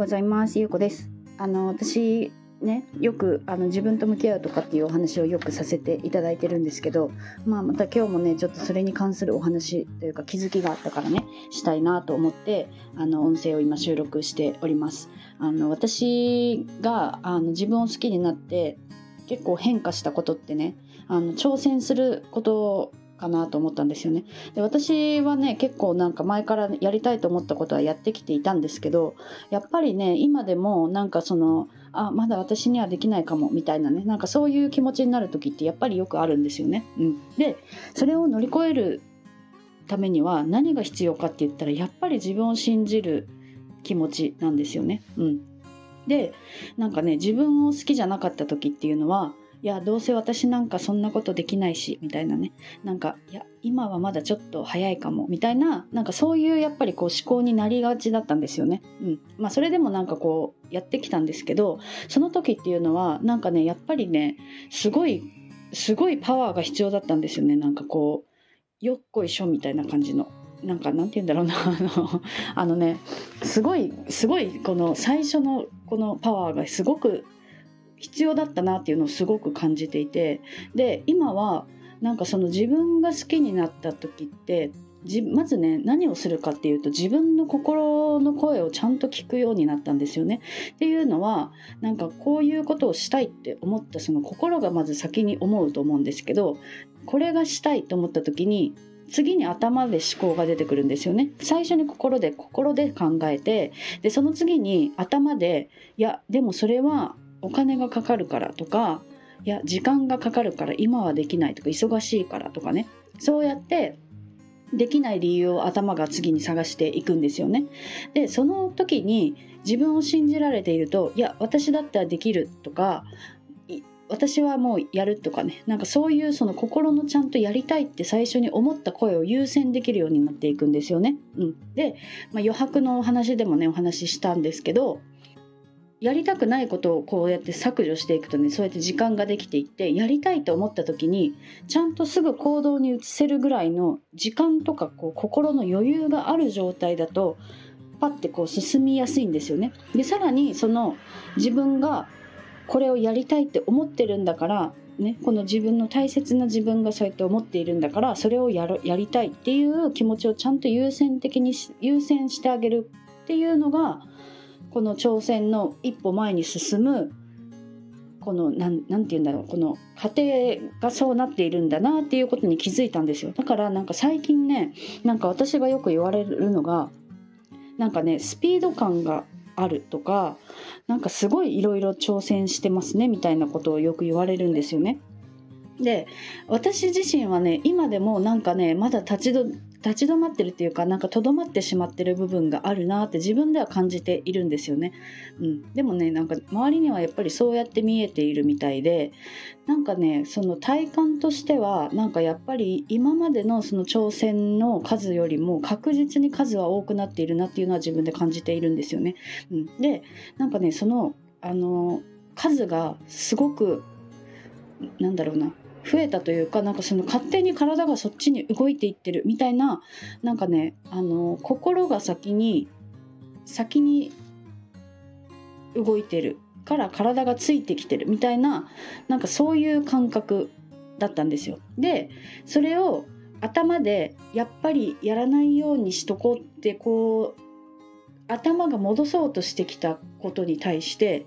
ございます。ゆうこです。あの私ねよくあの自分と向き合うとかっていうお話をよくさせていただいてるんですけど、まあ、また今日もねちょっとそれに関するお話というか気づきがあったからねしたいなと思ってあの音声を今収録しております。あの私があの自分を好きになって結構変化したことってねあの挑戦することかなと思ったんですよね。で私はね結構なんか前からやりたいと思ったことはやってきていたんですけどやっぱりね今でもなんかそのあまだ私にはできないかもみたいなねなんかそういう気持ちになる時ってやっぱりよくあるんですよね。うん、でそれを乗り越えるためには何が必要かって言ったらやっぱり自分を信じる気持ちなんですよね。うん、でなんかね自分を好きじゃなかった時っていうのはいやどうせ私なんかそんなことできないしみたいなね。なんかいや今はまだちょっと早いかも。みたいななんかそういうやっぱりこう思考になりがちだったんですよね。うん。まあ、それでもなんかこうやってきたんですけどその時っていうのはなんかねやっぱりねすごいすごいパワーが必要だったんですよね。なんかこうよっこいしょみたいな感じの。なんかなんて言うんだろうな。あのあのねすごいすごいこの最初のこのパワーがすごく必要だったなっていうのをすごく感じていてで今はなんかその自分が好きになった時ってまずね何をするかっていうと自分の心の声をちゃんと聞くようになったんですよね。っていうのはなんかこういうことをしたいって思ったその心がまず先に思うと思うんですけどこれがしたいと思った時に次に頭で思考が出てくるんですよね最初に心で心で考えてでその次に頭でいやでもそれはお金がかかるからとかいや時間がかかるから今はできないとか忙しいからとかねそうやってできない理由を頭が次に探していくんですよね。でその時に自分を信じられているといや私だったらできるとか私はもうやるとかねなんかそういうその心のちゃんとやりたいって最初に思った声を優先できるようになっていくんですよね。うん、で、まあ、余白のお話でもねお話ししたんですけどやりたくないことをこうやって削除していくとねそうやって時間ができていってやりたいと思った時にちゃんとすぐ行動に移せるぐらいの時間とかこう心の余裕がある状態だとパッてこう進みやすいんですよね。でさらにその自分がこれをやりたいって思ってるんだからね、この自分の大切な自分がそうやって思っているんだからそれをやるやりたいっていう気持ちをちゃんと優先的に優先してあげるっていうのがこの挑戦の一歩前に進むこのなんなんて言うんだろうこの過程がそうなっているんだなっていうことに気づいたんですよだからなんか最近ねなんか私がよく言われるのがなんかねスピード感があるとかなんかすごいいろいろ挑戦してますねみたいなことをよく言われるんですよね。で私自身はね今でもなんかねまだ立ち立ち止まってるっていうかなんかとどまってしまってる部分があるなって自分では感じているんですよね、うん、でもねなんか周りにはやっぱりそうやって見えているみたいでなんかねその体感としてはなんかやっぱり今までのその挑戦の数よりも確実に数は多くなっているなっていうのは自分で感じているんですよね、うん、でなんかねそのあの数がすごくなんだろうな増えたというかなんかその勝手に体がそっちに動いていってるみたいななんかねあの心が先に先に動いてるから体がついてきてるみたいななんかそういう感覚だったんですよ。でそれを頭でやっぱりやらないようにしとこうってこう頭が戻そうとしてきたことに対して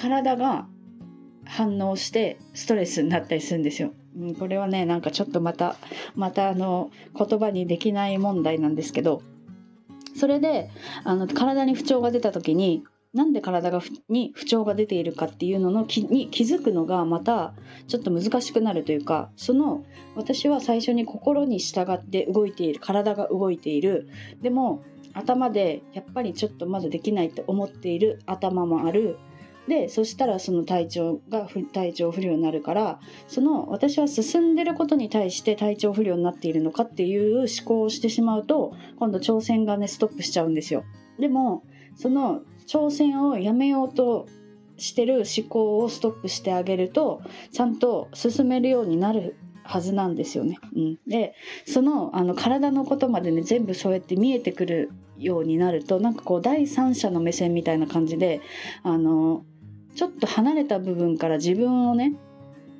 体が反応してストレスになったりするんですよ。うん、これはねなんかちょっとまたまたあの言葉にできない問題なんですけどそれであの体に不調が出た時になんで体がに不調が出ているかっていうののきに気づくのがまたちょっと難しくなるというかその私は最初に心に従って動いている体が動いているでも頭でやっぱりちょっとまだできないと思っている頭もあるでそしたらその体調が体調不良になるからその私は進んでることに対して体調不良になっているのかっていう思考をしてしまうと今度挑戦がねストップしちゃうんですよでもその挑戦をやめようとしてる思考をストップしてあげるとちゃんと進めるようになるはずなんですよね。うん、でそのあの体のことまでね全部そうやって見えてくるようになるとなんかこう第三者の目線みたいな感じであのちょっと離れた部分から自分をね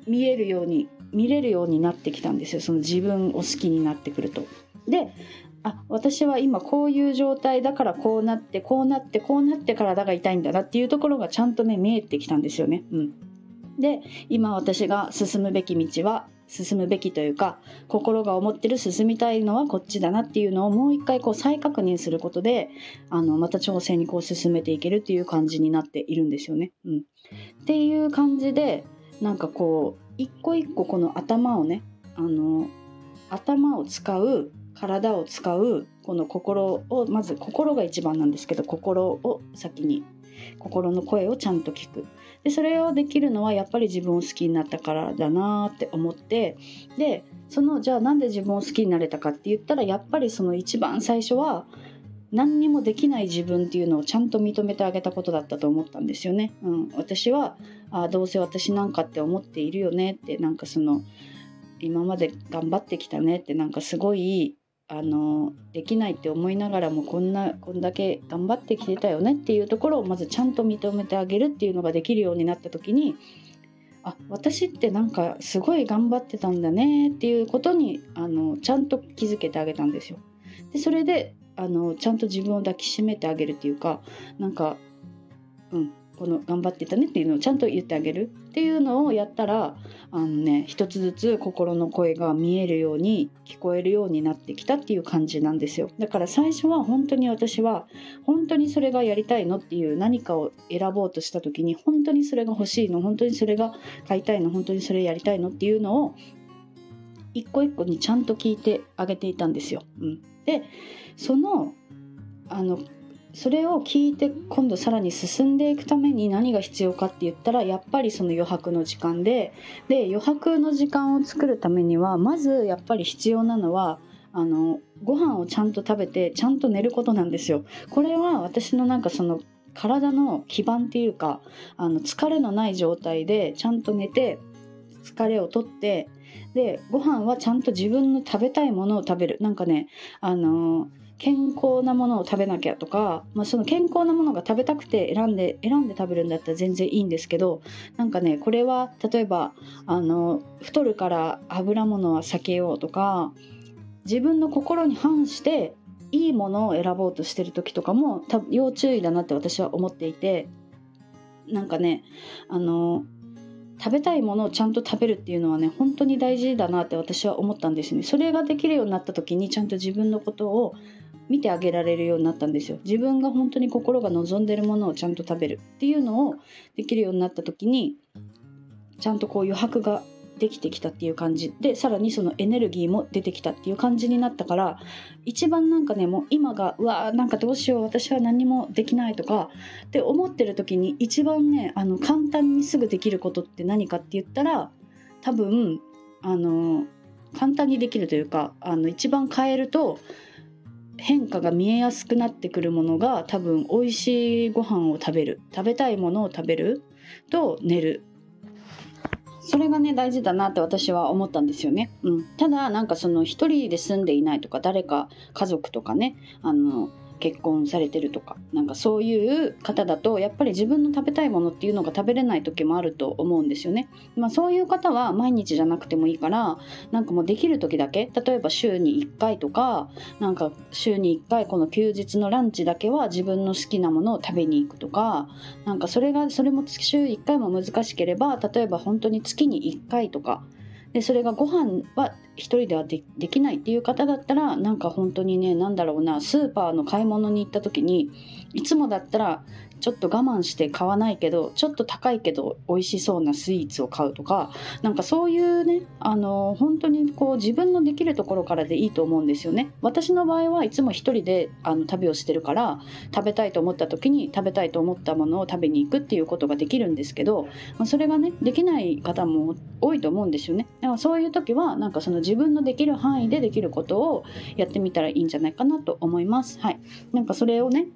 見えるように見れるようになってきたんですよその自分を好きになってくると。であ私は今こういう状態だからこうなってこうなってこうなって体が痛いんだなっていうところがちゃんとね見えてきたんですよね。うん、で今私が進むべき道は進むべきというか心が思ってる進みたいのはこっちだなっていうのをもう一回こう再確認することであのまた調整にこう進めていけるっていう感じになっているんですよね。うん、っていう感じでなんかこう一個一個この頭をねあの頭を使う体を使うこの心をまず心が一番なんですけど心を先に心の声をちゃんと聞くでそれをできるのはやっぱり自分を好きになったからだなって思ってでそのじゃあなんで自分を好きになれたかって言ったらやっぱりその一番最初は何にもできない自分っていうのをちゃんと認めてあげたことだったと思ったんですよね。うん、私はあどうせ私なんかって思っているよねってなんかその今まで頑張ってきたねってなんかすごいあのできないって思いながらもこんなこんだけ頑張ってきてたよねっていうところをまずちゃんと認めてあげるっていうのができるようになった時にあ私ってなんかすごい頑張ってたんだねっていうことにあのちゃんと気づけてあげたんですよ。でそれであのちゃんと自分を抱きしめてあげるっていうかなんかうんこの頑張ってたねっていうのをちゃんと言ってあげるっていうのをやったらあのね一つずつ心の声が見えるように聞こえるようになってきたっていう感じなんですよだから最初は本当に私は本当にそれがやりたいのっていう何かを選ぼうとした時に本当にそれが欲しいの本当にそれが買いたいの本当にそれやりたいのっていうのを一個一個にちゃんと聞いてあげていたんですよ。うん、でそのあのそれを聞いて今度さらに進んでいくために何が必要かって言ったらやっぱりその余白の時間でで余白の時間を作るためにはまずやっぱり必要なのはあのご飯をちゃんと食べてちゃんと寝ることなんですよ。これは私のなんかその体の基盤っていうかあの疲れのない状態でちゃんと寝て疲れをとってでご飯はちゃんと自分の食べたいものを食べるなんかねあの健康なものを食べなきゃとか、まあ、その健康なものが食べたくて選んで選んで食べるんだったら全然いいんですけどなんかねこれは例えばあの太るから油物は避けようとか自分の心に反していいものを選ぼうとしてる時とかも要注意だなって私は思っていてなんかねあの食べたいものをちゃんと食べるっていうのはね本当に大事だなって私は思ったんですね。それができるようになった時にちゃんと自分のことを見てあげられるようになったんですよ。自分が本当に心が望んでるものをちゃんと食べるっていうのをできるようになった時にちゃんとこう余白ができてきたっていう感じ。でさらにそのエネルギーも出てきたっていう感じになったから一番なんかねもう今がうわーなんかどうしよう私は何もできないとかって思ってる時に一番ねあの簡単にすぐできることって何かって言ったら多分あの簡単にできるというかあの一番変えると変化が見えやすくなってくるものが多分美味しいご飯を食べる。食べたいものを食べる。と寝る。それがね大事だなって私は思ったんですよね。うん、ただなんかその一人で住んでいないとか誰か家族とかねあの結婚されてるとかなんかそういう方だとやっぱり自分の食べたいものっていうのが食べれない時もあると思うんですよね。まあ、そういう方は毎日じゃなくてもいいからなんかもうできる時だけ例えば週に1回とかなんか週に1回この休日のランチだけは自分の好きなものを食べに行くとかなんかそれがそれも週1回も難しければ例えば本当に月に1回とかでそれがご飯は一人ではできないっていう方だったらなんか本当にね何だろうなスーパーの買い物に行った時にいつもだったらちょっと我慢して買わないけどちょっと高いけど美味しそうなスイーツを買うとかなんかそういうねあの本当にこう自分のできるところからでいいと思うんですよね。私の場合はいつも一人であの旅をしてるから食べたいと思った時に食べたいと思ったものを食べに行くっていうことができるんですけど、まあ、それがねできない方も多いと思うんですよね。だからそういう時はなんかその自分のできる範囲でできることをやってみたらいいんじゃないかなと思います。はい。なんかそれをね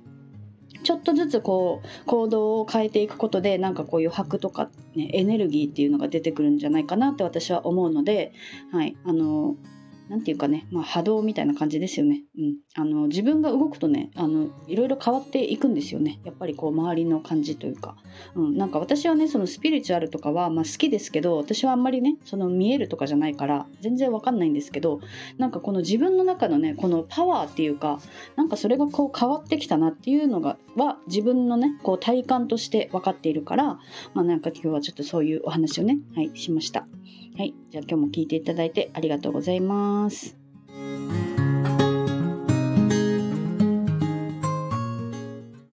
ちょっとずつこう行動を変えていくことでなんかこう余白とか、ね、エネルギーっていうのが出てくるんじゃないかなって私は思うので、はい、あのんていうかね、まあ、波動みたいな感じですよね。うん。あの、自分が動くとね、あの、いろいろ変わっていくんですよね。やっぱりこう、周りの感じというか。うん。なんか私はね、そのスピリチュアルとかは、まあ好きですけど、私はあんまりね、その見えるとかじゃないから、全然わかんないんですけど、なんかこの自分の中のね、このパワーっていうか、なんかそれがこう変わってきたなっていうのが、は自分のね、こう体感として分かっているから、まあなんか今日はちょっとそういうお話をね、はい、しました。はい。じゃあ今日も聞いていただいてありがとうございます。